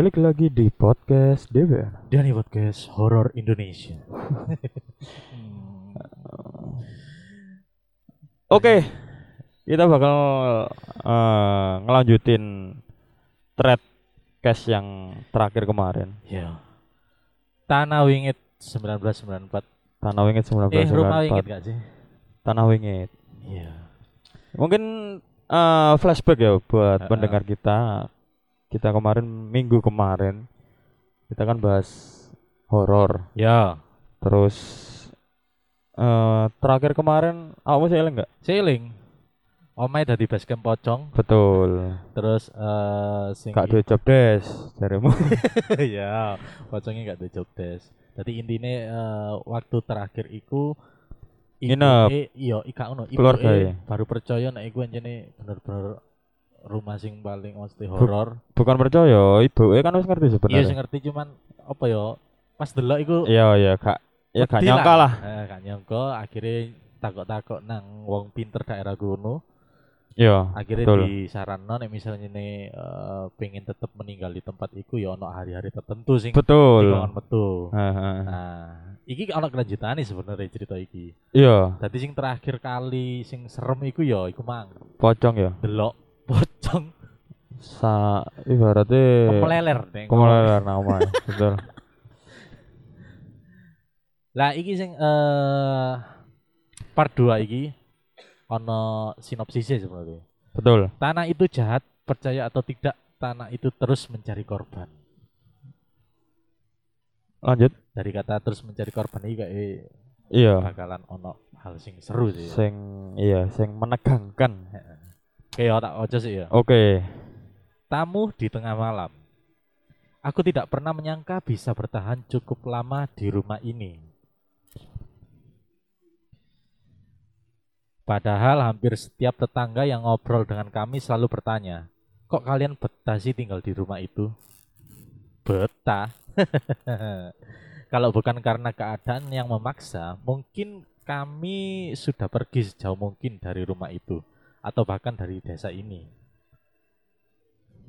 Balik lagi di podcast DWR. Dani Podcast Horror Indonesia. Oke, kita bakal eh, ngelanjutin thread cash yang terakhir kemarin. Ya. Tanah Wingit 1994. Tanah Wingit Eh, Rumah Wingit 1994. gak sih? Tanah Wingit. Iya. Mungkin eh, flashback ya buat Heeh. pendengar kita. Kita kemarin minggu kemarin kita kan bahas horor. Ya. Terus eh terakhir kemarin kamu saya enggak? Sailing. Omai dari basecamp pocong, Betul. terus eh sing Kak duwe job desk jarimu. ya, pocongnya gak ada job desk. Jadi intinya eh, waktu terakhir iku Nginep. iya ika ngono Keluarga ya? baru percaya nek iku anjene bener-bener rumah sing paling mesti horor Bukan percaya, ibu kan wis ngerti Iya sebenarnya. sing ngerti cuman apa ya pas delok iku Iya iya kak ya gak nyangka lah. Eh, gak nyangka akhirnya takok-takok nang wong pinter daerah kono Iya akhirnya betul. disaranno nek misalnya nih eh, pengen tetap meninggal di tempat iku ya ono hari-hari tertentu sing Betul. dikon metu. Heeh. Nah, iki ono kelanjutane sebenarnya cerita iki. Iya Dadi sing terakhir kali sing serem iku ya iku mang pocong ya. delok pocong Sa ibaratnya kemeleler kemeleler nama betul. Lah iki sing eh part 2 iki ono sinopsisnya sebenarnya. Betul. Tanah itu jahat, percaya atau tidak, tanah itu terus mencari korban. Lanjut. Dari kata terus mencari korban ini kayak Iya. bakalan ono hal sing seru sih. Sing iya sing menegangkan. Kayak tak ojo sih ya. Oke. Tamu di tengah malam. Aku tidak pernah menyangka bisa bertahan cukup lama di rumah ini. Padahal hampir setiap tetangga yang ngobrol dengan kami selalu bertanya, kok kalian betah sih tinggal di rumah itu? Betah? Kalau bukan karena keadaan yang memaksa, mungkin kami sudah pergi sejauh mungkin dari rumah itu, atau bahkan dari desa ini.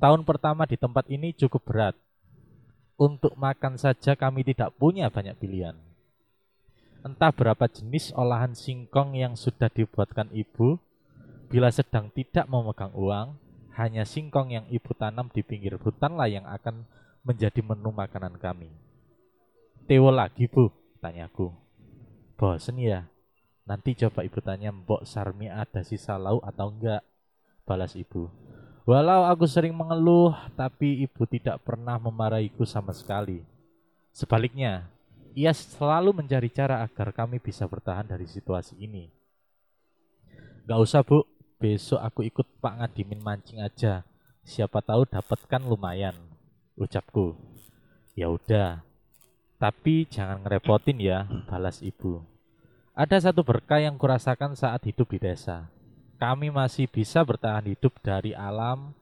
Tahun pertama di tempat ini cukup berat. Untuk makan saja kami tidak punya banyak pilihan. Entah berapa jenis olahan singkong yang sudah dibuatkan ibu, bila sedang tidak memegang uang, hanya singkong yang ibu tanam di pinggir hutanlah yang akan menjadi menu makanan kami. Tewo lagi bu, tanyaku. Bosen ya? Nanti coba ibu tanya Mbok Sarmi ada sisa lauk atau enggak? Balas ibu. Walau aku sering mengeluh, tapi ibu tidak pernah memarahiku sama sekali. Sebaliknya, ia selalu mencari cara agar kami bisa bertahan dari situasi ini. Gak usah bu, besok aku ikut Pak Ngadimin mancing aja. Siapa tahu dapatkan lumayan, ucapku. Ya udah, tapi jangan ngerepotin ya, balas ibu. Ada satu berkah yang kurasakan saat hidup di desa kami masih bisa bertahan hidup dari alam.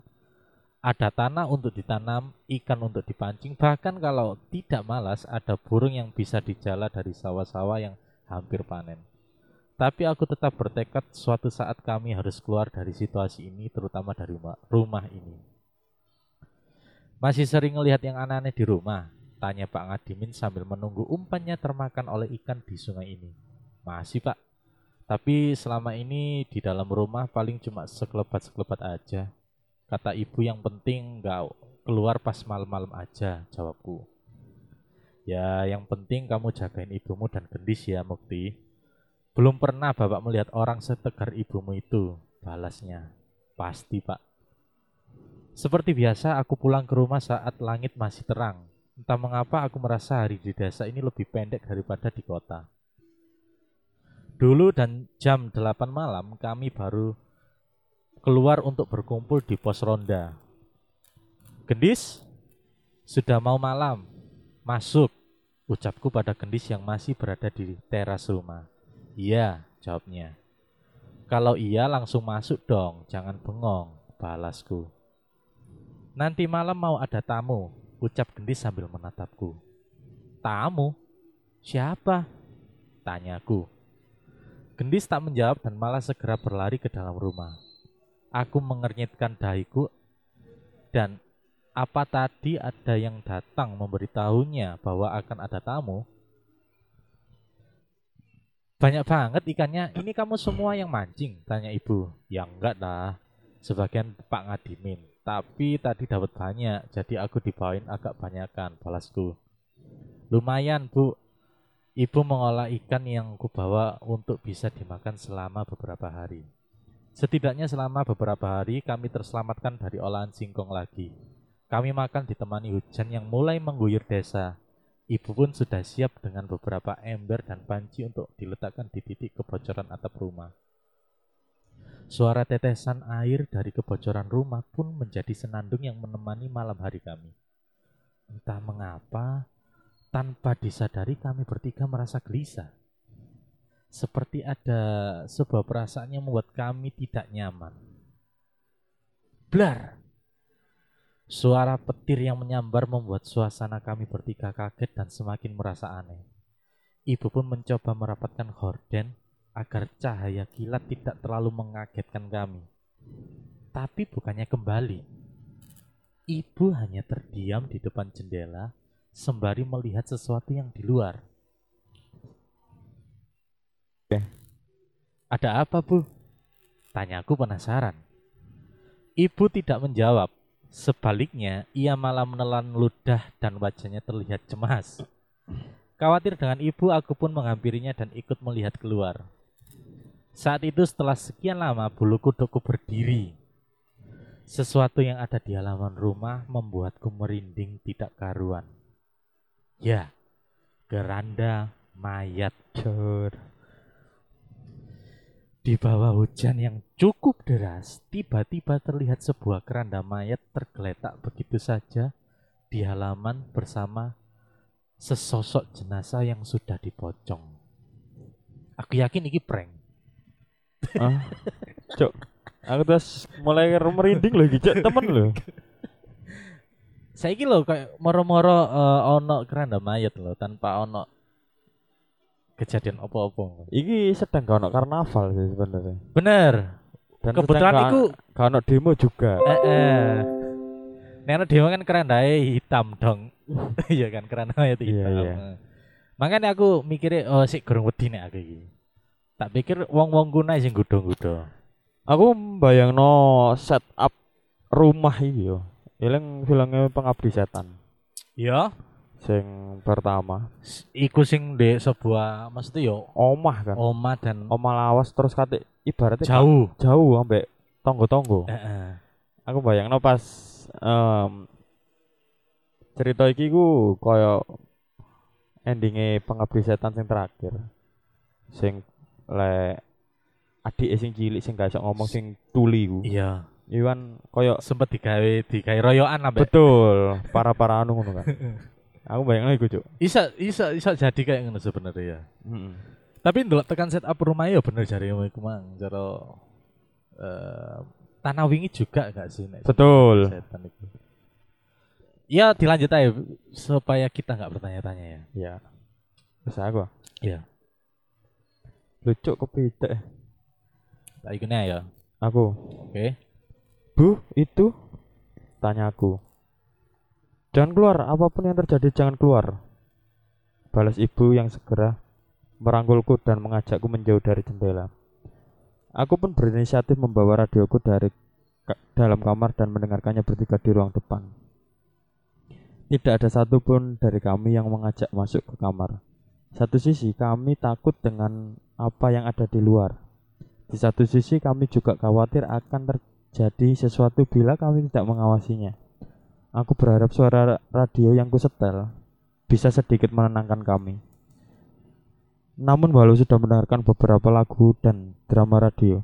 Ada tanah untuk ditanam, ikan untuk dipancing, bahkan kalau tidak malas ada burung yang bisa dijala dari sawah-sawah yang hampir panen. Tapi aku tetap bertekad suatu saat kami harus keluar dari situasi ini, terutama dari rumah, ini. Masih sering melihat yang aneh-aneh di rumah, tanya Pak Ngadimin sambil menunggu umpannya termakan oleh ikan di sungai ini. Masih Pak, tapi selama ini di dalam rumah paling cuma sekelebat-sekelebat aja. Kata ibu yang penting nggak keluar pas malam-malam aja, jawabku. Ya, yang penting kamu jagain ibumu dan gendis ya, Mukti. Belum pernah bapak melihat orang setegar ibumu itu, balasnya. Pasti, Pak. Seperti biasa, aku pulang ke rumah saat langit masih terang. Entah mengapa aku merasa hari di desa ini lebih pendek daripada di kota. Dulu dan jam 8 malam kami baru keluar untuk berkumpul di pos ronda. Gendis, sudah mau malam. Masuk, ucapku pada gendis yang masih berada di teras rumah. Iya, jawabnya. Kalau iya langsung masuk dong, jangan bengong, balasku. Nanti malam mau ada tamu, ucap gendis sambil menatapku. Tamu? Siapa? Tanyaku. Gendis tak menjawab dan malah segera berlari ke dalam rumah. Aku mengernyitkan dahiku dan Apa tadi ada yang datang memberitahunya bahwa akan ada tamu? Banyak banget ikannya. Ini kamu semua yang mancing? Tanya ibu. Ya enggak lah. Sebagian Pak ngadimin. Tapi tadi dapat banyak, jadi aku dibawain agak banyakan, balasku. Lumayan bu, ibu mengolah ikan yang kubawa untuk bisa dimakan selama beberapa hari. Setidaknya selama beberapa hari kami terselamatkan dari olahan singkong lagi. Kami makan ditemani hujan yang mulai mengguyur desa. Ibu pun sudah siap dengan beberapa ember dan panci untuk diletakkan di titik kebocoran atap rumah. Suara tetesan air dari kebocoran rumah pun menjadi senandung yang menemani malam hari kami. Entah mengapa, tanpa disadari kami bertiga merasa gelisah. Seperti ada sebuah perasaan yang membuat kami tidak nyaman. Blar! Suara petir yang menyambar membuat suasana kami bertiga kaget dan semakin merasa aneh. Ibu pun mencoba merapatkan horden agar cahaya kilat tidak terlalu mengagetkan kami. Tapi bukannya kembali. Ibu hanya terdiam di depan jendela sembari melihat sesuatu yang di luar. Oke. Ada apa, Bu? Tanyaku penasaran. Ibu tidak menjawab. Sebaliknya, ia malah menelan ludah dan wajahnya terlihat cemas. Khawatir dengan ibu, aku pun menghampirinya dan ikut melihat keluar. Saat itu setelah sekian lama bulu kuduku berdiri. Sesuatu yang ada di halaman rumah membuatku merinding tidak karuan. Ya, keranda mayat. Cur. Di bawah hujan yang cukup deras, tiba-tiba terlihat sebuah keranda mayat tergeletak begitu saja di halaman bersama sesosok jenazah yang sudah dipocong. Aku yakin ini prank. Ah. Cuk. Aku terus mulai merinding lagi, Cuk, temen lho. Saya loh kayak moro-moro eh, ono keranda mayat loh tanpa ono kejadian apa-apa. Iki sedang gak ono karnaval sih sebenarnya. Bener. Dan Kebetulan iku gak- ono demo juga. eh eh. Nek dewa kan kerandae hitam dong. Iya kan keranda mayat Iya, hitam. iya. Eh. Makanya aku mikirnya oh sik gurung wedi nek aku iki. Tak pikir wong-wong kuna sing gudo-gudo. Aku bayangno setup rumah iki yo. Eling filmnya pengabdi setan. Ya, Sing pertama, iku sing di sebuah maksudnya yo omah kan. oma dan Omah lawas terus kate ibaratnya jauh. jauh ambek tonggo-tonggo. Eh, eh. Aku bayangno pas em, cerita iki ku koyo endinge pengabdi setan sing terakhir. Sing le adik sing cilik sing gak ngomong sing tuli ku. Iya, Iwan koyo sempet digawe digawe royokan ambek betul para-para anu ngono kan. Aku bayangno iku, Cuk. Isa isa isa jadi kayak ngono sebenarnya ya. Heeh. Tapi ndelok tekan setup rumah ya bener jare iku mang cara eh tanah wingi juga gak sih nek Betul. setan itu. Ya dilanjut aja supaya kita nggak bertanya-tanya ya. Ya. Bisa aku. Iya. Lucu kepitek. Tak ikutnya ya. Aku. Oke. Bu, itu tanya aku. Jangan keluar, apa pun yang terjadi jangan keluar. Balas ibu yang segera merangkulku dan mengajakku menjauh dari jendela. Aku pun berinisiatif membawa radioku dari dalam kamar dan mendengarkannya bertiga di ruang depan. Tidak ada satupun dari kami yang mengajak masuk ke kamar. Satu sisi kami takut dengan apa yang ada di luar. Di satu sisi kami juga khawatir akan terjadi sesuatu bila kami tidak mengawasinya. Aku berharap suara radio yang kusetel bisa sedikit menenangkan kami. Namun walau sudah mendengarkan beberapa lagu dan drama radio,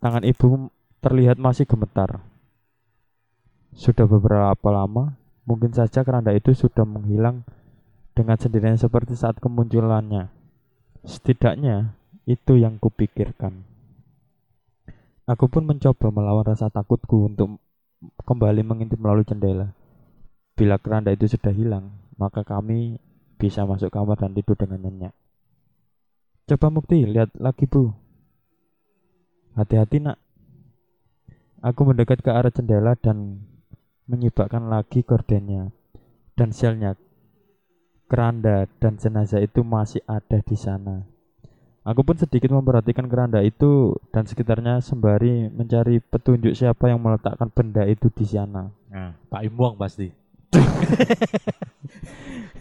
tangan ibu terlihat masih gemetar. Sudah beberapa lama, mungkin saja keranda itu sudah menghilang dengan sendirinya seperti saat kemunculannya. Setidaknya itu yang kupikirkan. Aku pun mencoba melawan rasa takutku untuk kembali mengintip melalui jendela. Bila keranda itu sudah hilang, maka kami bisa masuk kamar dan tidur dengan nyenyak. Coba Mukti, lihat lagi bu. Hati-hati nak. Aku mendekat ke arah jendela dan menyibakkan lagi gordennya dan sialnya keranda dan jenazah itu masih ada di sana. Aku pun sedikit memperhatikan keranda itu dan sekitarnya sembari mencari petunjuk siapa yang meletakkan benda itu di sana. Nah, Pak Imwong pasti.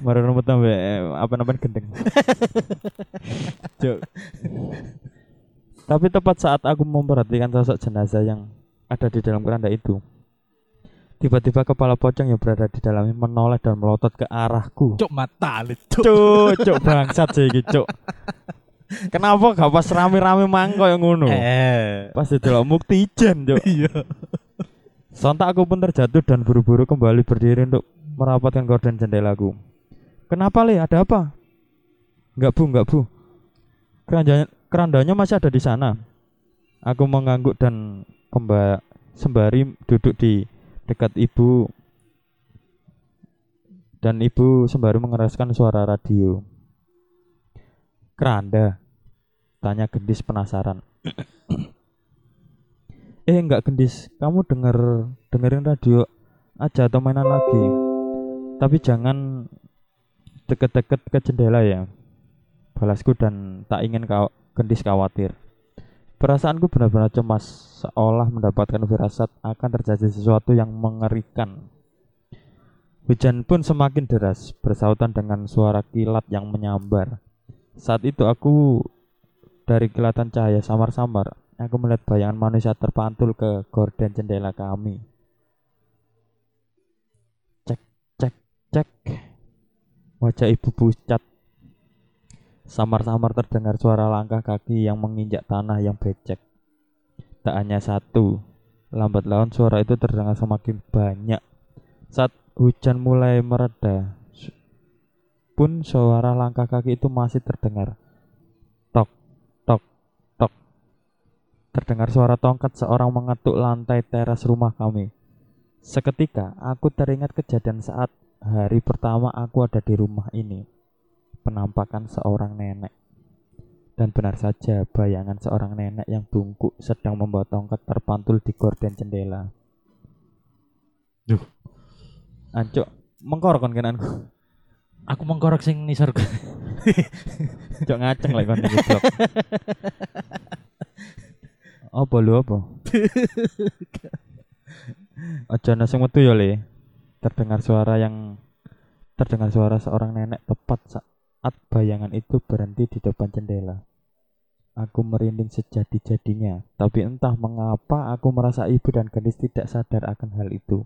Mari rumput tambah apa namanya gendeng. Cuk. Tapi tepat saat aku memperhatikan sosok jenazah yang ada di dalam keranda itu, tiba-tiba kepala pocong yang berada di dalamnya menoleh dan melotot ke arahku. Cuk mata cuk. Cuk, cuk bangsat sih iki, cuk. Kenapa gak pas rame-rame mangko yang ngono? Eh. Pas didelok mukti ijen, cuk. Iya. Sontak aku pun terjatuh dan buru-buru kembali berdiri untuk merapatkan gorden jendelaku. Kenapa le? Ada apa? Enggak bu, enggak bu. Kerandanya, kerandanya masih ada di sana. Aku mengangguk dan kembali sembari duduk di dekat ibu dan ibu sembari mengeraskan suara radio. Keranda? Tanya gendis penasaran. eh enggak gendis, kamu denger dengerin radio aja atau mainan lagi. Tapi jangan deket-deket ke jendela ya. Balasku dan tak ingin kau gendis khawatir. Perasaanku benar-benar cemas, seolah mendapatkan firasat akan terjadi sesuatu yang mengerikan. Hujan pun semakin deras, bersautan dengan suara kilat yang menyambar. Saat itu aku dari kilatan cahaya samar-samar, aku melihat bayangan manusia terpantul ke gorden jendela kami. Cek, cek, cek. Wajah ibu pucat. Samar-samar terdengar suara langkah kaki yang menginjak tanah yang becek. Tak hanya satu, lambat laun suara itu terdengar semakin banyak. Saat hujan mulai mereda, pun suara langkah kaki itu masih terdengar. Tok, tok, tok. Terdengar suara tongkat seorang mengetuk lantai teras rumah kami. Seketika aku teringat kejadian saat hari pertama aku ada di rumah ini. Penampakan seorang nenek. Dan benar saja bayangan seorang nenek yang bungkuk sedang membawa tongkat terpantul di gorden jendela. Duh. Ancuk, mengkor kon kenanku. Aku mengkorek sing nisor. Cok ngaceng kon iki blok. Apa lu apa? Aja nasi metu ya le. Terdengar suara yang terdengar suara seorang nenek tepat saat bayangan itu berhenti di depan jendela. Aku merinding sejadi-jadinya, tapi entah mengapa aku merasa ibu dan gadis tidak sadar akan hal itu.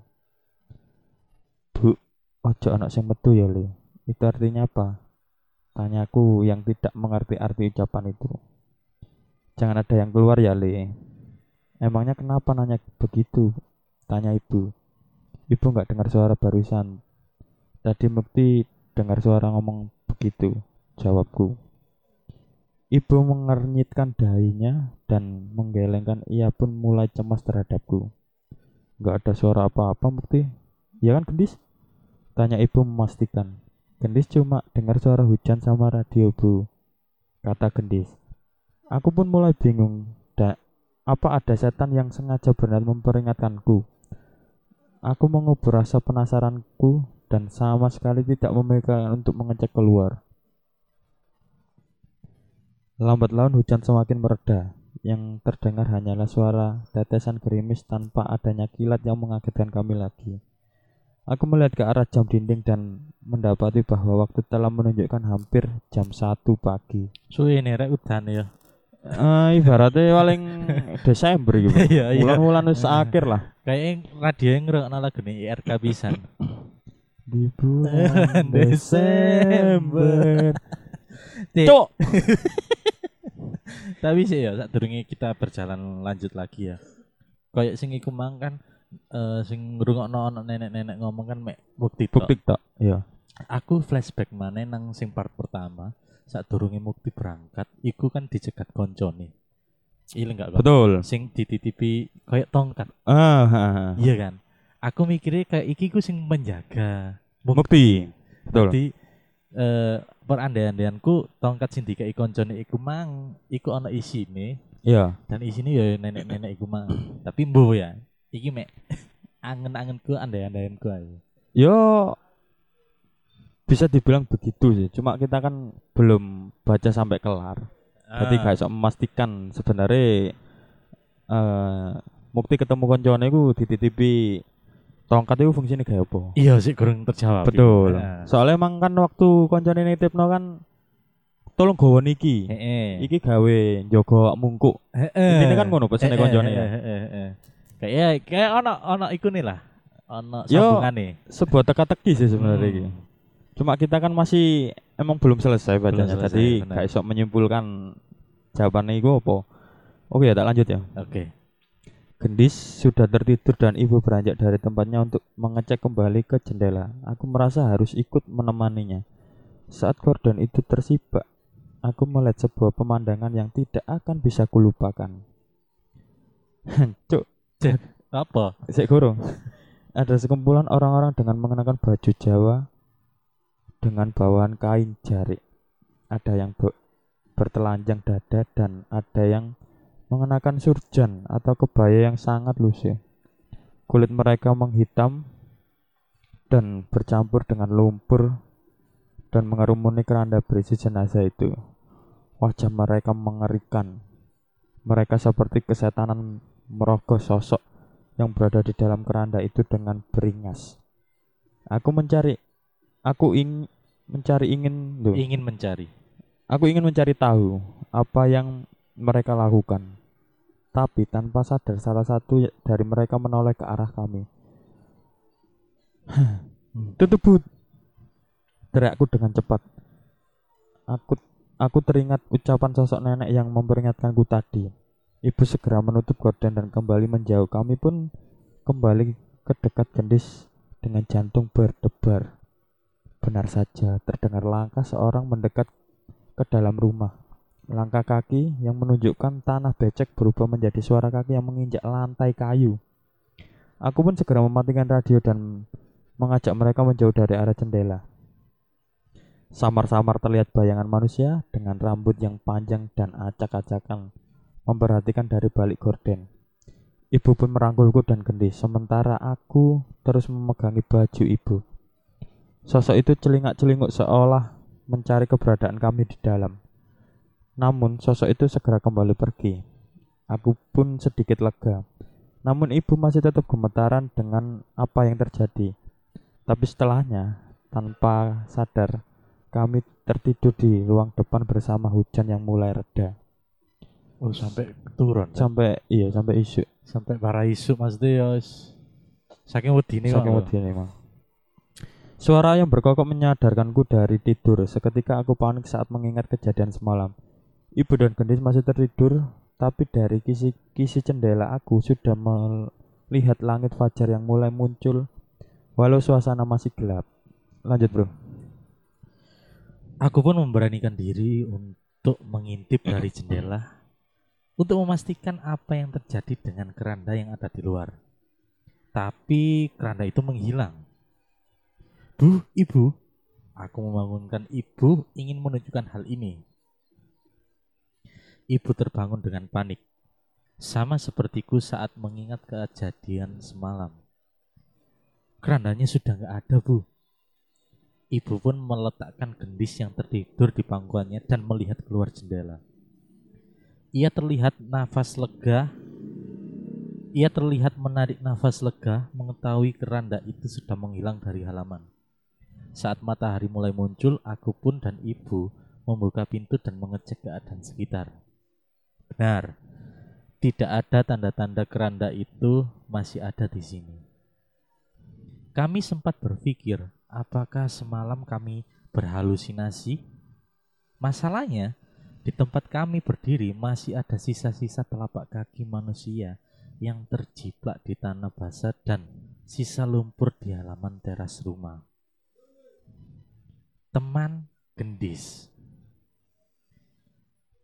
Bu, ojo anak sing metu ya le. Itu artinya apa? Tanyaku yang tidak mengerti arti ucapan itu. Jangan ada yang keluar ya, Le. Emangnya kenapa nanya begitu? Tanya ibu. Ibu nggak dengar suara barusan. Tadi Mukti dengar suara ngomong begitu. Jawabku. Ibu mengernyitkan dahinya dan menggelengkan ia pun mulai cemas terhadapku. Nggak ada suara apa-apa Mukti. Ya kan gendis? Tanya ibu memastikan. Gendis cuma dengar suara hujan sama radio bu. Kata gendis. Aku pun mulai bingung. Da, apa ada setan yang sengaja benar memperingatkanku? Aku mengubur rasa penasaranku dan sama sekali tidak memikirkan untuk mengecek keluar. Lambat laun hujan semakin mereda. Yang terdengar hanyalah suara tetesan gerimis tanpa adanya kilat yang mengagetkan kami lagi. Aku melihat ke arah jam dinding dan mendapati bahwa waktu telah menunjukkan hampir jam 1 pagi. Suwe nih rek udan ya. Eh ibaratnya paling Desember gitu. Iya, iya. Bulan-bulan wis akhir lah. Kayaknya radio yang ngerokno lagu nih IRK pisan. Di bulan Desember. Cuk. Tapi sih ya saat kita berjalan lanjut lagi ya. Kayak sing iku mang kan eh sing ngrungokno ono nenek-nenek ngomong kan mek bukti tok. Bukti tak? Iya. Aku flashback mana nang sing part pertama saat durunge mukti berangkat iku kan dicegat koncone. Iya enggak kok? Betul. Sing dititipi kayak tongkat. Ah. Iya kan? Aku mikirnya kayak iki ku sing menjaga. Bukti. Betul. Jadi eh perandaian-andaianku tongkat sing dikai koncone iku mang iku ana isine Iya. dan isine ya nenek-nenek iku mang. Tapi mbuh ya. Iki mek angen-angenku andai-andaianku aja. Yo bisa dibilang begitu sih. Cuma kita kan belum baca sampai kelar. Jadi Ah. gak memastikan sebenarnya eh mukti ketemu koncone iku dititipi tongkat itu fungsinya kayak apa? Iya sih kurang terjawab. Betul. Heeh. Soalnya emang kan waktu koncone nitipno kan tolong gawa niki. Heeh. Iki gawe njogo mungkuk. Heeh. Intine kan ngono pesene koncone ya. heeh. Kayak kayak ono ono iku nih lah. Ono Yo. sambungane. Sebuah teka-teki sih sebenarnya Hmm. iki. Cuma kita kan masih emang belum selesai bacanya. selesai, Jadi benar. gak iso menyimpulkan jawabannya itu apa. Oke ya tak lanjut ya. Oke. Gendis sudah tertidur dan ibu beranjak dari tempatnya untuk mengecek kembali ke jendela. Aku merasa harus ikut menemaninya. Saat korden itu tersibak, aku melihat sebuah pemandangan yang tidak akan bisa kulupakan. Cuk, Apa? gurung. Ada sekumpulan orang-orang dengan mengenakan baju Jawa dengan bawahan kain jarik. Ada yang be- bertelanjang dada dan ada yang mengenakan surjan atau kebaya yang sangat lusuh. Kulit mereka menghitam dan bercampur dengan lumpur dan mengerumuni keranda berisi jenazah itu. Wajah mereka mengerikan. Mereka seperti kesetanan merogoh sosok yang berada di dalam keranda itu dengan beringas. Aku mencari, aku ing mencari ingin, loh. Ingin mencari. Aku ingin mencari tahu apa yang mereka lakukan. Tapi tanpa sadar salah satu dari mereka menoleh ke arah kami. Tutup but. Teriakku dengan cepat. Aku aku teringat ucapan sosok nenek yang memperingatkanku tadi. Ibu segera menutup gorden dan kembali menjauh. Kami pun kembali ke dekat gendis dengan jantung berdebar. Benar saja, terdengar langkah seorang mendekat ke dalam rumah. Langkah kaki yang menunjukkan tanah becek berubah menjadi suara kaki yang menginjak lantai kayu. Aku pun segera mematikan radio dan mengajak mereka menjauh dari arah jendela. Samar-samar terlihat bayangan manusia dengan rambut yang panjang dan acak-acakan memperhatikan dari balik gorden. Ibu pun merangkulku dan gendis, sementara aku terus memegangi baju ibu. Sosok itu celingak-celinguk seolah mencari keberadaan kami di dalam. Namun sosok itu segera kembali pergi. Aku pun sedikit lega. Namun ibu masih tetap gemetaran dengan apa yang terjadi. Tapi setelahnya, tanpa sadar, kami tertidur di ruang depan bersama hujan yang mulai reda. Oh sampai turun. Sampai iya sampai isu. sampai para isu maksudnya ya saking wedine. Saking wedine emang. Suara yang berkokok menyadarkanku dari tidur. Seketika aku panik saat mengingat kejadian semalam. Ibu dan gendis masih tertidur, tapi dari kisi-kisi jendela aku sudah melihat langit fajar yang mulai muncul walau suasana masih gelap. Lanjut, Bro. Aku pun memberanikan diri untuk mengintip dari jendela untuk memastikan apa yang terjadi dengan keranda yang ada di luar. Tapi keranda itu menghilang. Bu, ibu, aku membangunkan ibu ingin menunjukkan hal ini. Ibu terbangun dengan panik, sama sepertiku saat mengingat kejadian semalam. Kerandanya sudah nggak ada, bu. Ibu pun meletakkan gendis yang tertidur di pangkuannya dan melihat keluar jendela. Ia terlihat nafas lega. Ia terlihat menarik nafas lega mengetahui keranda itu sudah menghilang dari halaman. Saat matahari mulai muncul, aku pun dan ibu membuka pintu dan mengecek keadaan sekitar. Benar, tidak ada tanda-tanda keranda itu masih ada di sini. Kami sempat berpikir, apakah semalam kami berhalusinasi? Masalahnya, di tempat kami berdiri masih ada sisa-sisa telapak kaki manusia yang terjiplak di tanah basah dan sisa lumpur di halaman teras rumah. Teman gendis.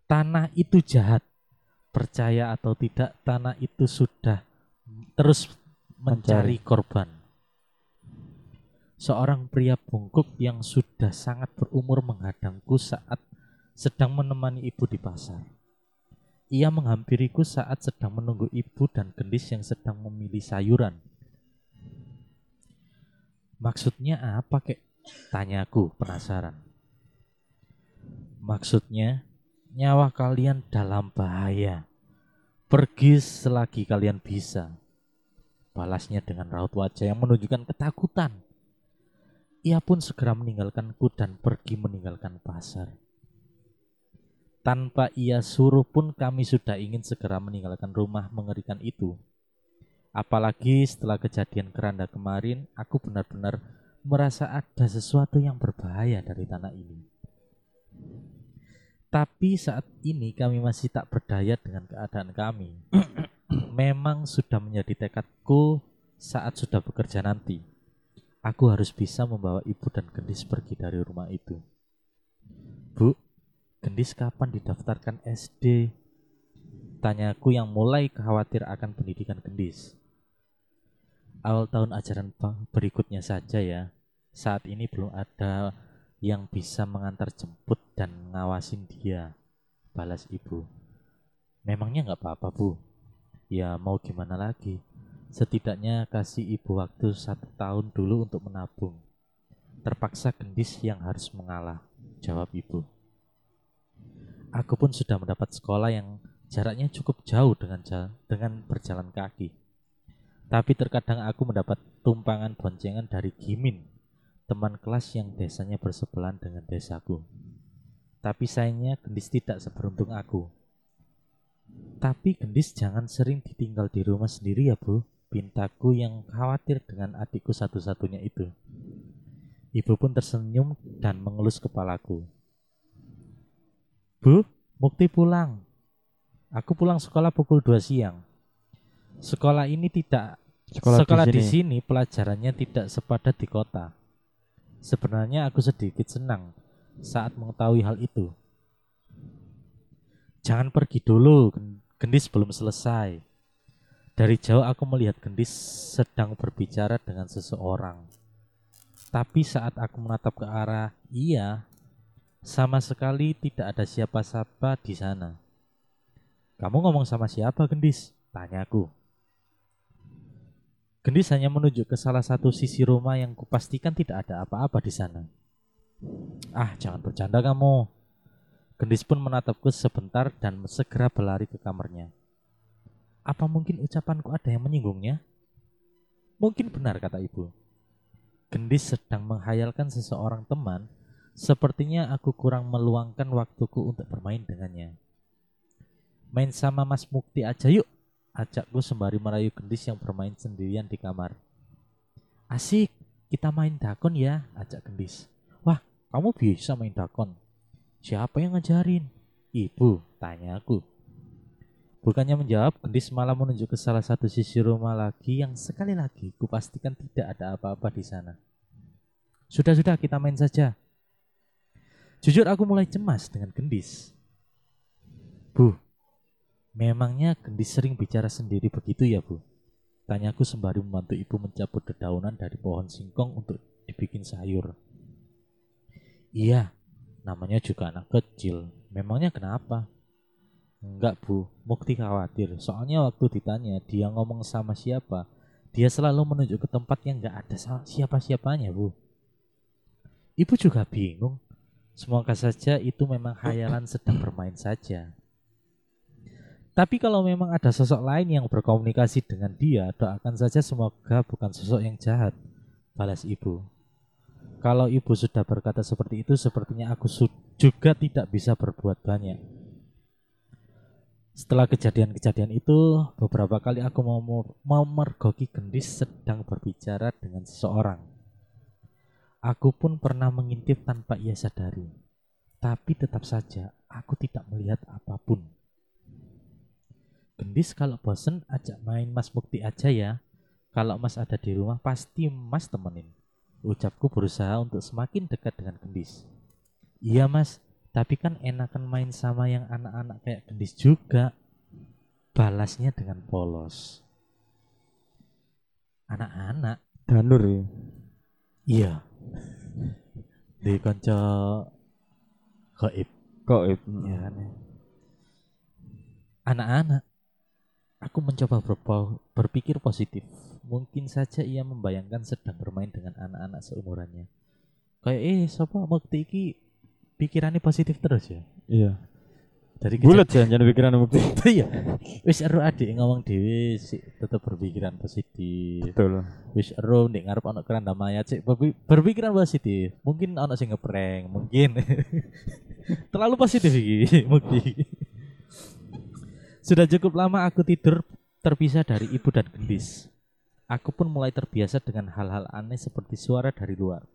Tanah itu jahat. Percaya atau tidak, tanah itu sudah terus mencari korban seorang pria bungkuk yang sudah sangat berumur menghadangku saat sedang menemani ibu di pasar. Ia menghampiriku saat sedang menunggu ibu dan gendis yang sedang memilih sayuran. Maksudnya apa kek? Tanyaku penasaran. Maksudnya nyawa kalian dalam bahaya. Pergi selagi kalian bisa. Balasnya dengan raut wajah yang menunjukkan ketakutan. Ia pun segera meninggalkanku dan pergi meninggalkan pasar. Tanpa ia suruh pun kami sudah ingin segera meninggalkan rumah mengerikan itu. Apalagi setelah kejadian keranda kemarin, aku benar-benar merasa ada sesuatu yang berbahaya dari tanah ini. Tapi saat ini kami masih tak berdaya dengan keadaan kami. Memang sudah menjadi tekadku saat sudah bekerja nanti. Aku harus bisa membawa ibu dan gendis pergi dari rumah itu. Bu, gendis kapan didaftarkan SD? Tanyaku yang mulai khawatir akan pendidikan gendis awal tahun ajaran berikutnya saja ya. Saat ini belum ada yang bisa mengantar jemput dan ngawasin dia. Balas ibu. Memangnya nggak apa-apa bu? Ya mau gimana lagi? Setidaknya kasih ibu waktu satu tahun dulu untuk menabung. Terpaksa gendis yang harus mengalah, jawab ibu. Aku pun sudah mendapat sekolah yang jaraknya cukup jauh dengan dengan berjalan kaki. Tapi terkadang aku mendapat tumpangan boncengan dari Gimin, teman kelas yang desanya bersebelahan dengan desaku. Tapi sayangnya Gendis tidak seberuntung aku. Tapi Gendis jangan sering ditinggal di rumah sendiri ya bu, pintaku yang khawatir dengan adikku satu-satunya itu. Ibu pun tersenyum dan mengelus kepalaku. Bu, Mukti pulang. Aku pulang sekolah pukul 2 siang. Sekolah ini tidak Sekolah, Sekolah di di sini. sini pelajarannya tidak sepadat di kota. Sebenarnya aku sedikit senang saat mengetahui hal itu. Jangan pergi dulu, Gendis belum selesai. Dari jauh aku melihat Gendis sedang berbicara dengan seseorang. Tapi saat aku menatap ke arah ia, sama sekali tidak ada siapa-siapa di sana. Kamu ngomong sama siapa, Gendis? Tanyaku. Gendis hanya menunjuk ke salah satu sisi rumah yang kupastikan tidak ada apa-apa di sana. Ah, jangan bercanda kamu. Gendis pun menatapku sebentar dan segera berlari ke kamarnya. Apa mungkin ucapanku ada yang menyinggungnya? Mungkin benar kata ibu. Gendis sedang menghayalkan seseorang teman, sepertinya aku kurang meluangkan waktuku untuk bermain dengannya. Main sama Mas Mukti aja yuk, Ajakku sembari merayu gendis yang bermain sendirian di kamar. Asik, kita main dakon ya, ajak gendis. Wah, kamu bisa main dakon. Siapa yang ngajarin? Ibu, tanya aku. Bukannya menjawab, gendis malah menunjuk ke salah satu sisi rumah lagi yang sekali lagi kupastikan tidak ada apa-apa di sana. Sudah-sudah kita main saja. Jujur aku mulai cemas dengan gendis. Bu, Memangnya gendis sering bicara sendiri begitu ya bu? Tanyaku sembari membantu ibu mencabut dedaunan dari pohon singkong untuk dibikin sayur. Iya, namanya juga anak kecil. Memangnya kenapa? Enggak bu, Mukti khawatir. Soalnya waktu ditanya dia ngomong sama siapa, dia selalu menunjuk ke tempat yang enggak ada siapa-siapanya bu. Ibu juga bingung. Semoga saja itu memang khayalan sedang bermain saja. Tapi kalau memang ada sosok lain yang berkomunikasi dengan dia, doakan saja semoga bukan sosok yang jahat. Balas ibu. Kalau ibu sudah berkata seperti itu, sepertinya aku juga tidak bisa berbuat banyak. Setelah kejadian-kejadian itu, beberapa kali aku mau memergoki gendis sedang berbicara dengan seseorang. Aku pun pernah mengintip tanpa ia sadari. Tapi tetap saja, aku tidak melihat apa pun. Gendis kalau bosen ajak main Mas Mukti aja ya. Kalau Mas ada di rumah pasti Mas temenin. Ucapku berusaha untuk semakin dekat dengan Gendis. Iya Mas, tapi kan enakan main sama yang anak-anak kayak Gendis juga. Balasnya dengan polos. Anak-anak? Danur ya? Iya. Di konco Goib. Goib. Ya kan ya. Anak-anak Aku mencoba berpo- berpikir positif. Mungkin saja ia membayangkan sedang bermain dengan anak-anak seumurannya. Kayak eh siapa Mukti iki pikirannya positif terus ya. Iya. Dari Bulat jangan pikiran bukti. Iya. Wis ero adik ngomong dhewe sih tetap berpikiran positif. Betul. Wis ero nek ngarep ana keranda mayat sih berpi- berpikiran positif. Mungkin ana sing ngeprank, mungkin. Terlalu positif iki Mukti. Sudah cukup lama aku tidur terpisah dari ibu dan gendis. Aku pun mulai terbiasa dengan hal-hal aneh seperti suara dari luar.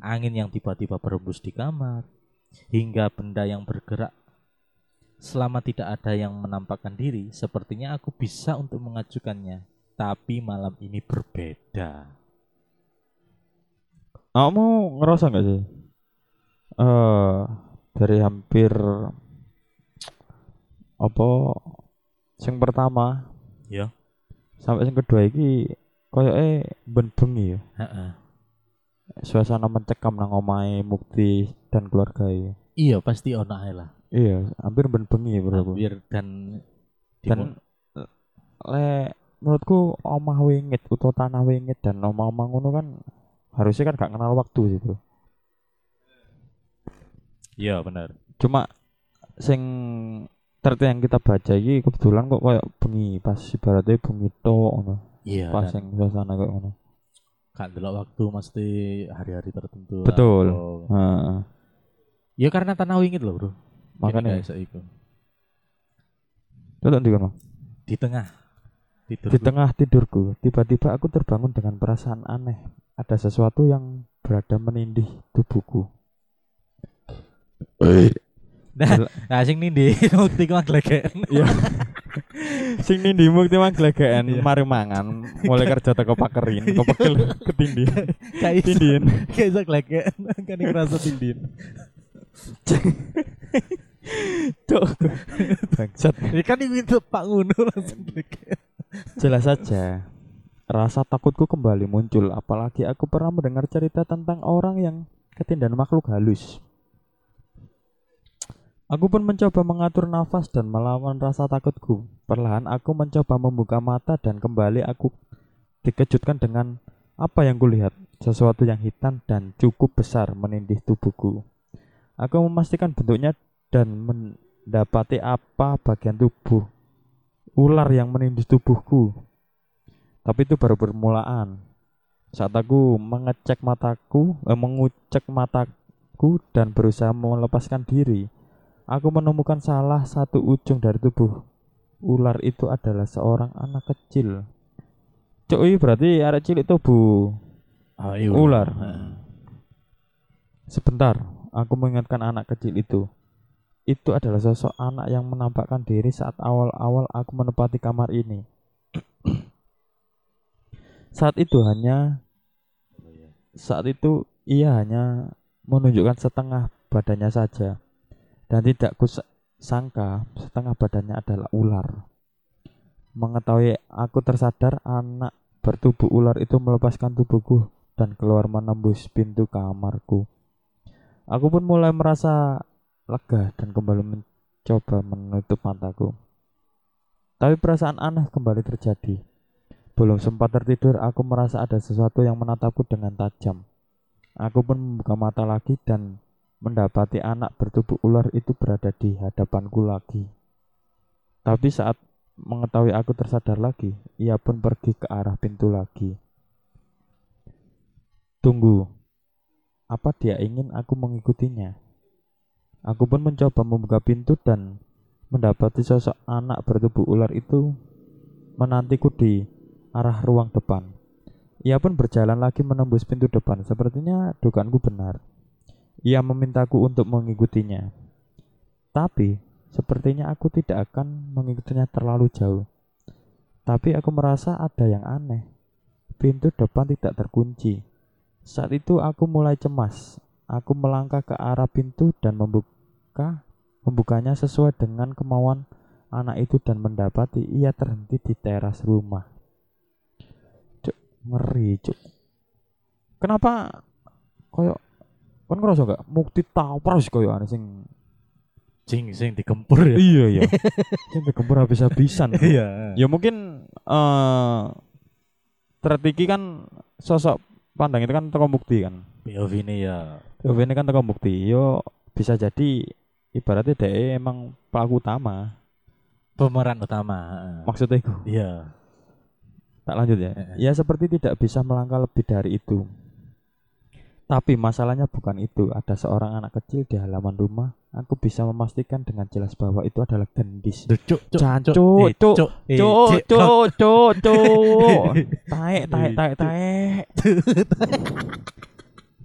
Angin yang tiba-tiba berembus di kamar, hingga benda yang bergerak Selama tidak ada yang menampakkan diri, sepertinya aku bisa untuk mengajukannya. Tapi malam ini berbeda. Kamu ngerasa nggak sih? Eh dari hampir apa sing pertama Ya. sampai sing kedua iki koyoke ben bengi ya. Heeh. Suasana mencekam nang omahe Mukti dan keluarga Iya pasti ono ae lah. Iya, hampir ben bengi ya bro. Hampir dan Dan le menurutku omah wingit utawa tanah wingit dan omah-omah ngono kan harusnya kan gak kenal waktu gitu. Iya benar. Cuma sing terti yang kita baca iki kebetulan kok kayak bengi pas ibaratnya bengi tok ngono. Iya. Pas dan sing suasana kayak ngono. Gak delok waktu mesti hari-hari tertentu. Betul. Heeh. Ya karena tanah wingit loh bro. Makanya Ini kayak iku. Tuh di kono. Di tengah. Tidur. Di tengah tidurku, tiba-tiba aku terbangun dengan perasaan aneh. Ada sesuatu yang berada menindih tubuhku. Nah, nah sing nindi bukti ku magleken. Iya. Sing nindimu ki mang glegekan Iya. mari mangan, mulai kerja teko pakerin, kok pegel ketindih. Kayak. Tindin. Kayak iso gleken. Kan ngerasa tindin. Cuk. Bangsat. Ya kan itu Pak ngono langsung gleken. Jelas saja, rasa takutku kembali muncul apalagi aku pernah mendengar cerita tentang orang yang ketindan makhluk halus. Aku pun mencoba mengatur nafas dan melawan rasa takutku. Perlahan aku mencoba membuka mata dan kembali aku dikejutkan dengan apa yang kulihat. Sesuatu yang hitam dan cukup besar menindih tubuhku. Aku memastikan bentuknya dan mendapati apa bagian tubuh ular yang menindih tubuhku. Tapi itu baru permulaan. Saat aku mengecek mataku, eh, mengucek mataku dan berusaha melepaskan diri, aku menemukan salah satu ujung dari tubuh ular itu adalah seorang anak kecil. Cuk, ini berarti arek cilik tubuh Oh, iya. ular. Heeh. Sebentar, aku mengingatkan anak kecil itu. Itu adalah sosok anak yang menampakkan diri saat awal-awal aku menempati kamar ini. saat itu hanya saat itu ia hanya menunjukkan setengah badannya saja dan tidak kusangka setengah badannya adalah ular. Mengetahui aku tersadar anak bertubuh ular itu melepaskan tubuhku dan keluar menembus pintu kamarku. Aku pun mulai merasa lega dan kembali mencoba menutup mataku. Tapi perasaan aneh kembali terjadi. Belum sempat tertidur, aku merasa ada sesuatu yang menatapku dengan tajam. Aku pun membuka mata lagi dan mendapati anak bertubuh ular itu berada di hadapanku lagi. Tapi saat mengetahui aku tersadar lagi, ia pun pergi ke arah pintu lagi. Tunggu, apa dia ingin aku mengikutinya? Aku pun mencoba membuka pintu dan mendapati sosok anak bertubuh ular itu menantiku di arah ruang depan. Ia pun berjalan lagi menembus pintu depan. Sepertinya dugaanku benar. Ia memintaku untuk mengikutinya. Tapi sepertinya aku tidak akan mengikutinya terlalu jauh. Tapi aku merasa ada yang aneh. Pintu depan tidak terkunci. Saat itu aku mulai cemas. Aku melangkah ke arah pintu dan membuka membukanya sesuai dengan kemauan anak itu dan mendapati ia terhenti di teras rumah. Cuk, ngeri, cuk. Kenapa koyo kon ngerasa gak mukti sih koyo aneh sing kucing sing digempur ya. iya ya yang digempur habis-habisan. Iya. ya mungkin eh Tretiki kan sosok pandang itu kan toko bukti kan POV ini ya. POV ini kan toko bukti yo bisa jadi ibaratnya dia emang pelaku utama Pemeran utama. maksudnya itu Iya. tak lanjut ya ya seperti tidak bisa melangkah lebih dari itu tapi masalahnya bukan itu. Ada seorang anak kecil di halaman rumah. Aku bisa memastikan dengan jelas bahwa itu adalah gendis. Duh, Cuk, cuk, cuk, eh, cuk, cuk, eh, cuk cuk cuk taek taek taek taek.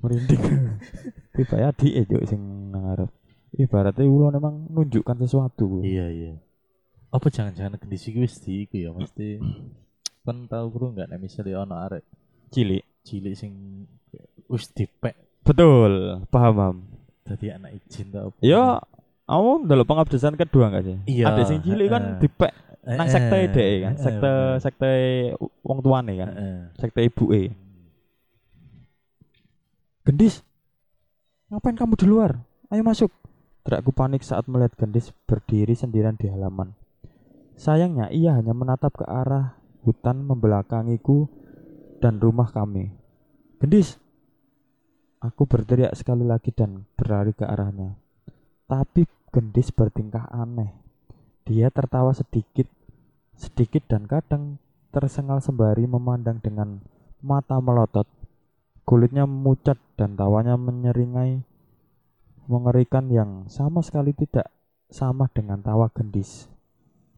Merinding. Tiba ya di cuk sing ngarep. Ibaratnya ulo memang menunjukkan sesuatu. Iya, iya. Apa jangan-jangan kondisi gue wis di iku ya mesti. Kan tau bro enggak nek misalnya ono arek cilik. cilik sing wis dipek. Betul. Paham paham. Dadi anak izin tau apa. ya kamu dalam pengabdisan kedua enggak sih? Iya, ada sing cilik kan dipek nang sekte deh kan? Sekte sekte wong tuane kan? Sekte ibu e gendis ngapain kamu di luar? Ayo masuk. Teriakku panik saat melihat gendis berdiri sendirian di halaman. Sayangnya ia hanya menatap ke arah hutan membelakangiku dan rumah kami. Gendis aku berteriak sekali lagi dan berlari ke arahnya tapi gendis bertingkah aneh dia tertawa sedikit sedikit dan kadang tersengal sembari memandang dengan mata melotot. Kulitnya memucat dan tawanya menyeringai mengerikan yang sama sekali tidak sama dengan tawa gendis.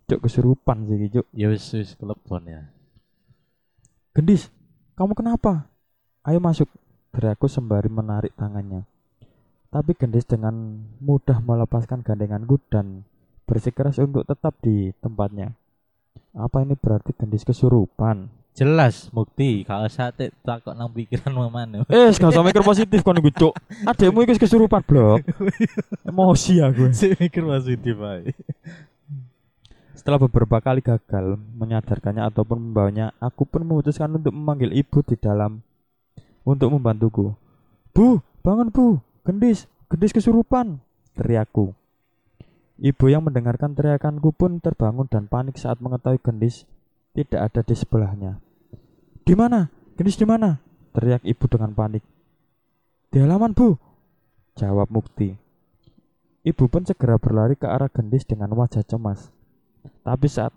Cuk kesurupan sih Cuk. Ya wis wis ya. Gendis, kamu kenapa? Ayo masuk. Teriakku sembari menarik tangannya. Tapi gendis dengan mudah melepaskan gandenganku dan bersikeras untuk tetap di tempatnya. Apa ini berarti gendis kesurupan? Jelas bukti kalau sate takut nang pikiran mamane. Eh, gak usah mikir positif kon iku, Cuk. Adekmu iki wis kesurupan, Blok. Emosi aku. Sik mikir positif ae. Setelah beberapa kali gagal menyadarkannya ataupun membawanya, aku pun memutuskan untuk memanggil ibu di dalam untuk membantuku. Bu, bangun bu, gendis, gendis kesurupan, teriakku. Ibu yang mendengarkan teriakanku pun terbangun dan panik saat mengetahui gendis tidak ada di sebelahnya. Di mana? Gendis di mana? Teriak ibu dengan panik. Di halaman bu, jawab Mukti. Ibu pun segera berlari ke arah gendis dengan wajah cemas. Tapi saat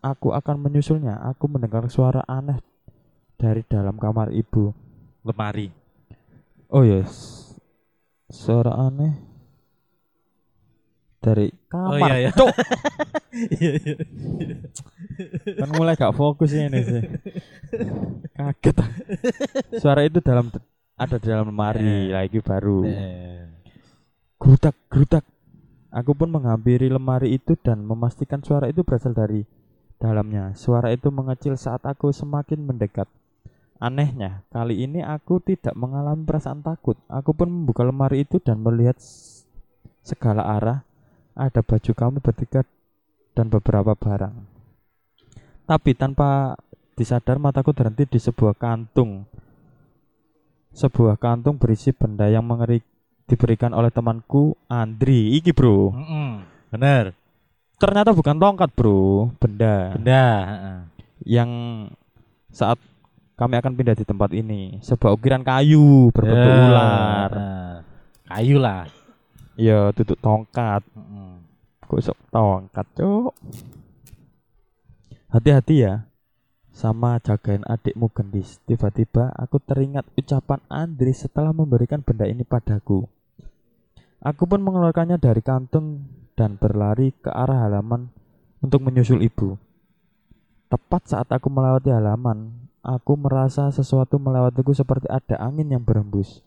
aku akan menyusulnya, aku mendengar suara aneh dari dalam kamar ibu. Lemari. Oh yes, suara aneh dari kamar. iya, iya. Cuk, Iya iya. kan mulai gak fokus ini sih. Kaget. Suara itu dalam ada di dalam lemari Eh. lagi baru. Eh. Gerutak, gerutak. Aku pun menghampiri lemari itu dan memastikan suara itu berasal dari dalamnya. Suara itu mengecil saat aku semakin mendekat. Anehnya, kali ini aku tidak mengalami perasaan takut. Aku pun membuka lemari itu dan melihat segala arah. Ada baju kamu bertiga dan beberapa barang. Tapi tanpa disadar mataku terhenti di sebuah kantung. Sebuah kantung berisi benda yang mengeri diberikan oleh temanku Andri. Iki bro, Mm-mm. Bener. ternyata bukan tongkat bro, benda Benda. yang saat kami akan pindah di tempat ini. Sebuah ukiran kayu berbentuk Ya, ular. heeh. Kayu lah. Ya, tutup tongkat. Mm-mm. Kok sok tongkat, cuk? Hati-hati ya sama jagain adikmu gendis. Tiba-tiba aku teringat ucapan Andri setelah memberikan benda ini padaku. Aku pun mengeluarkannya dari kantung dan berlari ke arah halaman untuk menyusul ibu. Tepat saat aku melewati halaman, aku merasa sesuatu melewatiku seperti ada angin yang berembus.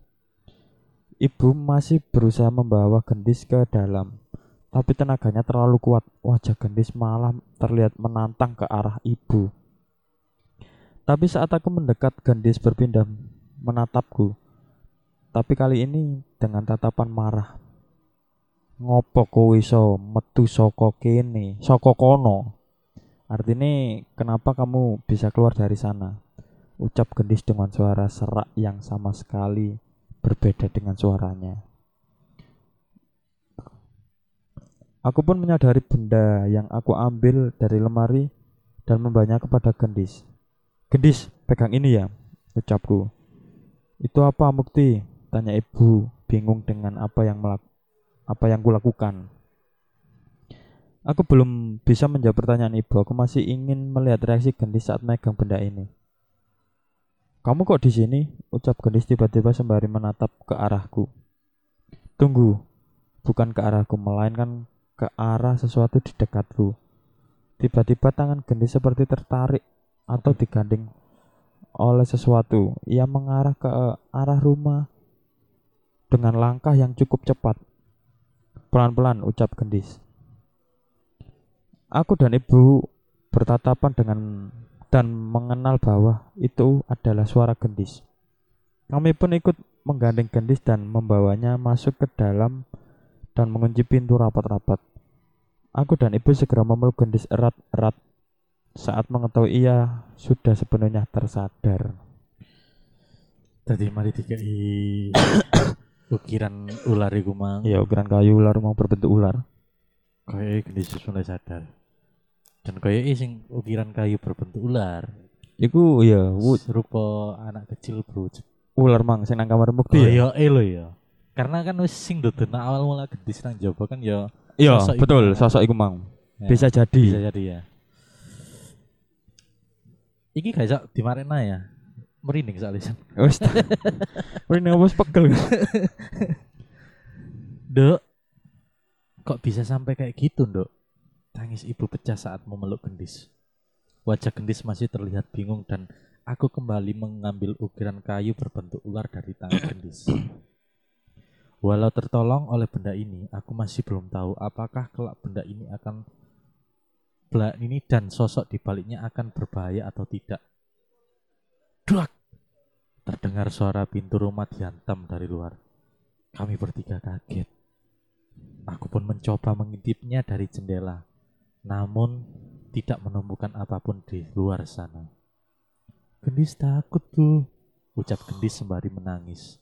Ibu masih berusaha membawa gendis ke dalam, tapi tenaganya terlalu kuat. Wajah gendis malah terlihat menantang ke arah ibu. Tapi saat aku mendekat, gendis berpindah menatapku. Tapi kali ini dengan tatapan marah. Ngopo kowe iso metu saka kene, saka kono? Artinya kenapa kamu bisa keluar dari sana? Ucap gendis dengan suara serak yang sama sekali berbeda dengan suaranya. Aku pun menyadari benda yang aku ambil dari lemari dan membawanya kepada Gendis. Gendis, pegang ini ya, ucapku. Itu apa Mukti? Tanya ibu, bingung dengan apa yang melak apa yang kulakukan. Aku belum bisa menjawab pertanyaan ibu. Aku masih ingin melihat reaksi Gendis saat megang benda ini. Kamu kok di sini? Ucap Gendis tiba-tiba sembari menatap ke arahku. Tunggu, bukan ke arahku, melainkan ke arah sesuatu di dekatku. Tiba-tiba tangan Gendis seperti tertarik atau digandeng oleh sesuatu. Ia mengarah ke arah rumah dengan langkah yang cukup cepat. Pelan-pelan ucap Gendis. Aku dan ibu bertatapan dengan dan mengenal bahwa itu adalah suara gendis. Kami pun ikut menggandeng gendis dan membawanya masuk ke dalam dan mengunci pintu rapat-rapat. Aku dan ibu segera memeluk gendis erat-erat saat mengetahui ia sudah sepenuhnya tersadar. Tadi mari dikai ukiran ular iku mang. Ya ukiran kayu ular mau berbentuk ular. Kayak gendis mulai sadar. Dan kayak sing ukiran kayu berbentuk ular. Iku ya wu- Serupa anak kecil berwujud. ular mang sing nang kamar bukti Oh ya. iya, lo ya. Karena kan wis sing dodona awal mula gendis nang jaba kan ya Iya, iku betul, mang. sosok iku mang. ya, Bisa jadi. bisa jadi ya. Iki gak iso dimarena ya. Merinding soalnya. Wes. Ini apa pegel. Dok, kok bisa sampai kayak gitu, Dok? Tangis ibu pecah saat memeluk gendis. Wajah gendis masih terlihat bingung dan aku kembali mengambil ukiran kayu berbentuk ular dari tangan gendis. Walau tertolong oleh benda ini, aku masih belum tahu apakah kelak benda ini akan bela ini dan sosok di baliknya akan berbahaya atau tidak. Duak! Terdengar suara pintu rumah dihantam dari luar. Kami bertiga kaget. Aku pun mencoba mengintipnya dari jendela, namun tidak menemukan apa pun di luar sana. Gendis takut bu, ucap Gendis sembari menangis.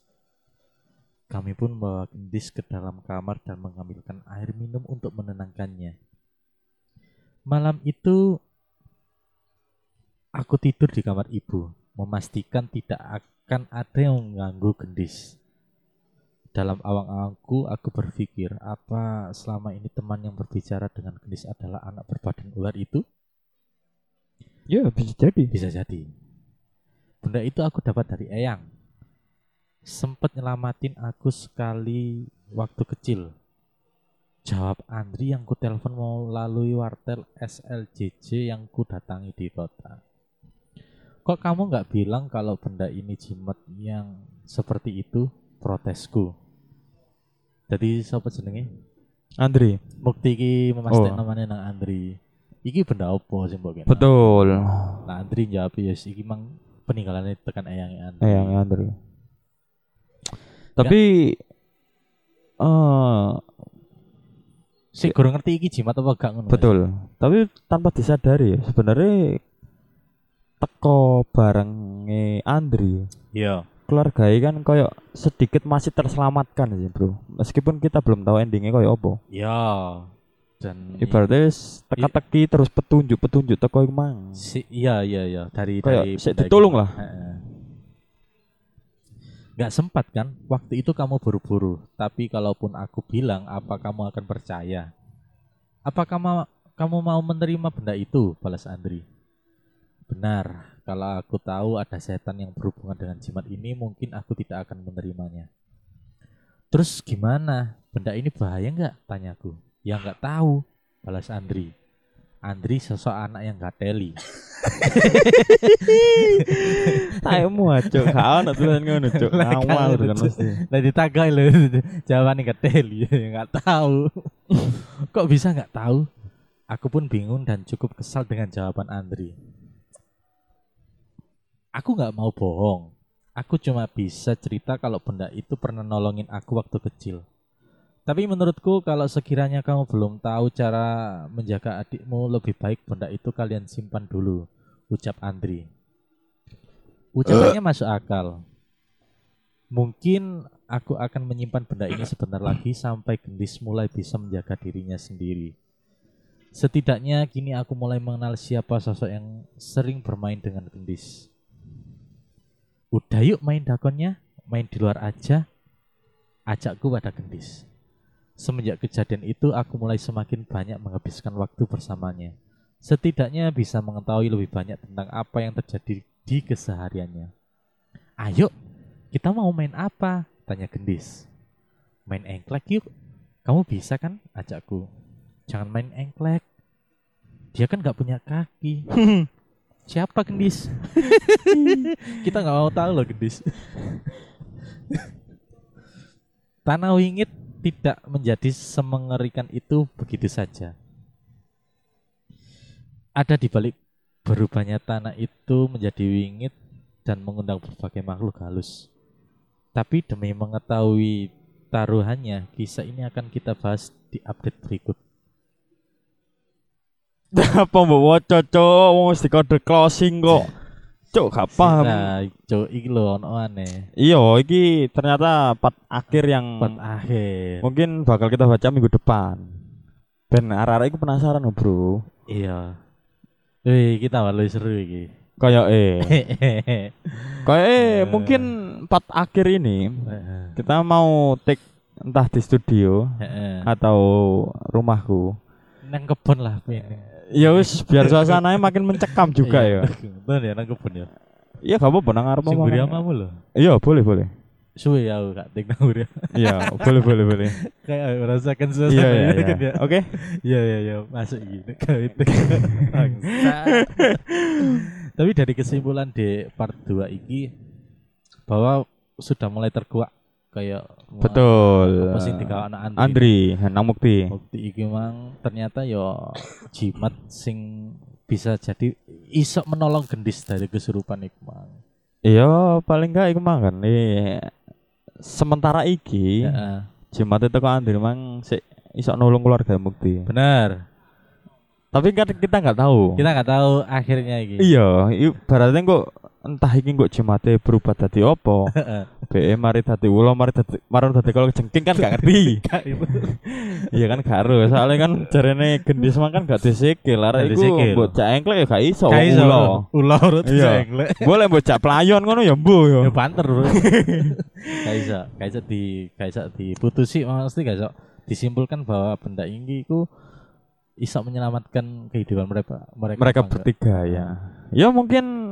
Kami pun membawa Gendis ke dalam kamar dan mengambilkan air minum untuk menenangkannya. Malam itu aku tidur di kamar ibu, memastikan tidak akan ada yang mengganggu Gendis. Dalam awang-awangku, aku berpikir, apa selama ini teman yang berbicara dengan Gendis adalah anak berbadan ular itu? Ya, bisa jadi. Bisa jadi. Benda itu aku dapat dari Eyang. Sempat nyelamatin aku sekali waktu kecil. Jawab Andri yang ku telepon mau lalui wartel SLJJ yang ku datangi di kota. Kok kamu nggak bilang kalau benda ini jimat yang seperti itu? Protesku. Jadi siapa jenenge? Andri. Mukti iki memastikan Oh. namanya nang Andri. Iki benda apa sih mbok? Betul. Nah Andri jawab ya iki mang peninggalannya tekan eyang Andri. Yang Andri. Tapi eh Si kurang ngerti iki jimat apa gak ngono. Betul. Tapi tanpa disadari ya sebenarnya teko barenge Andri Iya. Keluarga kan koyo sedikit masih terselamatkan sih bro meskipun kita belum tahu endingnya koyo apa Iya. Dan ibaratnya teka-teki terus petunjuk petunjuk teko iku mang si iya iya iya dari Kayak dari benda ditolong lah. Heeh. Gak sempat kan? Waktu itu kamu buru-buru. Tapi kalaupun aku bilang, apa kamu akan percaya? Apa kamu kamu mau menerima benda itu? Balas Andri. Benar. Kalau aku tahu ada setan yang berhubungan dengan jimat ini, mungkin aku tidak akan menerimanya. Terus gimana? Benda ini bahaya nggak? Tanyaku. Ya nggak tahu. Balas Andri. Andri sosok anak yang gak teli. Taekmu aja gak ono tulisan ngono cuk awal kan Cuk. mesti Lah ditagai lho jawabannya gak teli ya nggak tahu. Kok bisa nggak tahu? Aku pun bingung dan cukup kesal dengan jawaban Andri. Aku nggak mau bohong. Aku cuma bisa cerita kalau benda itu pernah nolongin aku waktu kecil. Tapi menurutku kalau sekiranya kamu belum tahu cara menjaga adikmu lebih baik benda itu kalian simpan dulu. Ucap Andri. Ucapannya masuk akal. Mungkin aku akan menyimpan benda ini sebentar lagi sampai gendis mulai bisa menjaga dirinya sendiri. Setidaknya kini aku mulai mengenal siapa sosok yang sering bermain dengan gendis. Udah yuk main dakonnya, main di luar aja. Ajakku pada gendis. Semenjak kejadian itu aku mulai semakin banyak menghabiskan waktu bersamanya. Setidaknya bisa mengetahui lebih banyak tentang apa yang terjadi di kesehariannya. Ayo, kita mau main apa? Tanya gendis. Main engklek yuk. Kamu bisa kan? Ajakku. Jangan main engklek. Dia kan nggak punya kaki. Siapa gendis? Kita nggak mau tahu loh gendis. Tanah wingit tidak menjadi semengerikan itu begitu saja. Ada di balik berubahnya tanah itu menjadi wingit dan mengundang berbagai makhluk halus. Tapi demi mengetahui taruhannya, kisah ini akan kita bahas di update berikut. Apa mbok waca cuk wong wis dikode closing kok. Cuk gak paham. Nah, cok iki lho ono aneh. Iya, iki ternyata part akhir yang Buat akhir. mungkin bakal kita baca minggu depan. Dan arah-arah iku penasaran Bro. Iya. Wih, kita walau seru iki. Kayak eh, kayak eh Eh. mungkin part akhir ini kita mau take entah di studio Heeh. atau rumahku. Nang kebon lah ini. Ya wis biar suasananya makin mencekam juga ya. Betul ya nang kebon ya. Iya gak apa-apa nang Sing buri amamu lho. Iya, boleh, boleh. Suwe ya aku gak tek nang. Iya, boleh, boleh, boleh. Kayak merasakan Iya, suasana iya, gitu kan iya. ya. Oke. Iya iya iya masuk gitu. Tapi dari kesimpulan di part 2 iki bahwa sudah mulai terkuak kayak Betul. Apa sih tiga anak Andri? Andri, Nang Mukti. Bukti iki mang ternyata yo jimat sing bisa jadi iso menolong gendis dari kesurupan iku mang. Iya, paling enggak iku mang kan. Nih, sementara iki Heeh. jimat itu kok Andri mang sik iso nulung keluarga Mukti. Bener. Tapi kan kita nggak tahu. Kita nggak tahu akhirnya iki. Iya, berarti kok entah iki kok jimate berubah dadi opo. Heeh. BE mari dadi ulo, mari dadi mari dadi kalau jengking kan gak ngerti. Itu. Iya kan gak ero, soalnya kan jarene gendis mang kan gak disikil, arek Gak iku disikil. bocah engklek ya gak iso ulo. Ulo urut Iya. jenglek. Boleh bocah pelayon ngono ya mbuh ya. Ya banter. Gak iso, gak iso di gak iso diputusi mesti gak iso disimpulkan bahwa benda ini ku iso menyelamatkan kehidupan mereka mereka Mereka bertiga ya. Ya mungkin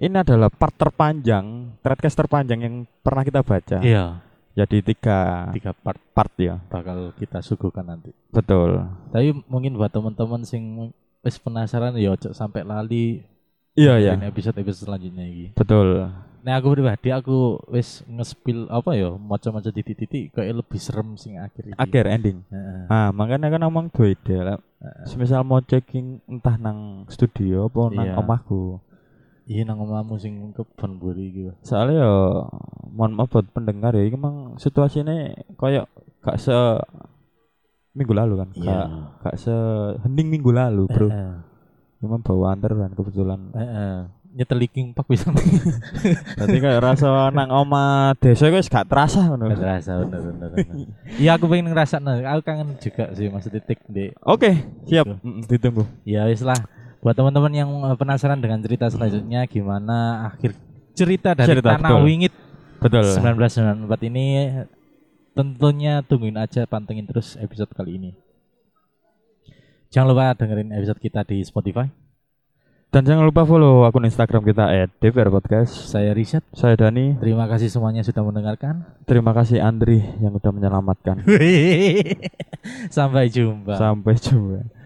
ini adalah part terpanjang, threadcast terpanjang yang pernah kita baca. Iya, Jadi tiga tiga part part ya. bakal kita suguhkan nanti. Betul. Tapi mungkin buat teman-teman sing wis penasaran ya ojo sampai lali Iya ya. dengerin episode-episode selanjutnya iki. Betul. Nah aku pribadi aku wis ngespil apa ya maca-maca titik-titik kayak lebih serem sing akhir iki. Akhir ending. Heeh. Ah, makanya kan ngomong dua ide. Semisal mau checking entah nang studio apa nang Iya. omahku. Iya nang omamu sing kebon buri iki. Pak. Soalnya ya mohon maaf buat pendengar ya, ini emang situasinya kayak gak se minggu lalu kan, Iya. gak, gak se hening minggu lalu bro. Heeh. Memang bawa antar kan kebetulan. Heeh. Nyetel Linkin Park bisa Berarti kayak rasa nang oma desa itu gak terasa ngono. Gak terasa bener bener. Iya aku pengen ngerasa aku kangen juga sih maksudnya tik di Oke, siap. Gitu. Ditunggu. ya wis lah buat teman-teman yang eh, penasaran dengan cerita selanjutnya gimana akhir cerita dari Cerita, Tanah betul. Wingit Betul. 1994 ini tentunya tungguin aja pantengin terus episode kali ini. Jangan lupa dengerin episode kita di Spotify. Dan jangan lupa follow akun Instagram kita @dprpodcast. Saya Riset. Saya Dani. Terima kasih semuanya sudah mendengarkan. Terima kasih Andri yang udah menyelamatkan. Sampai jumpa. Sampai jumpa.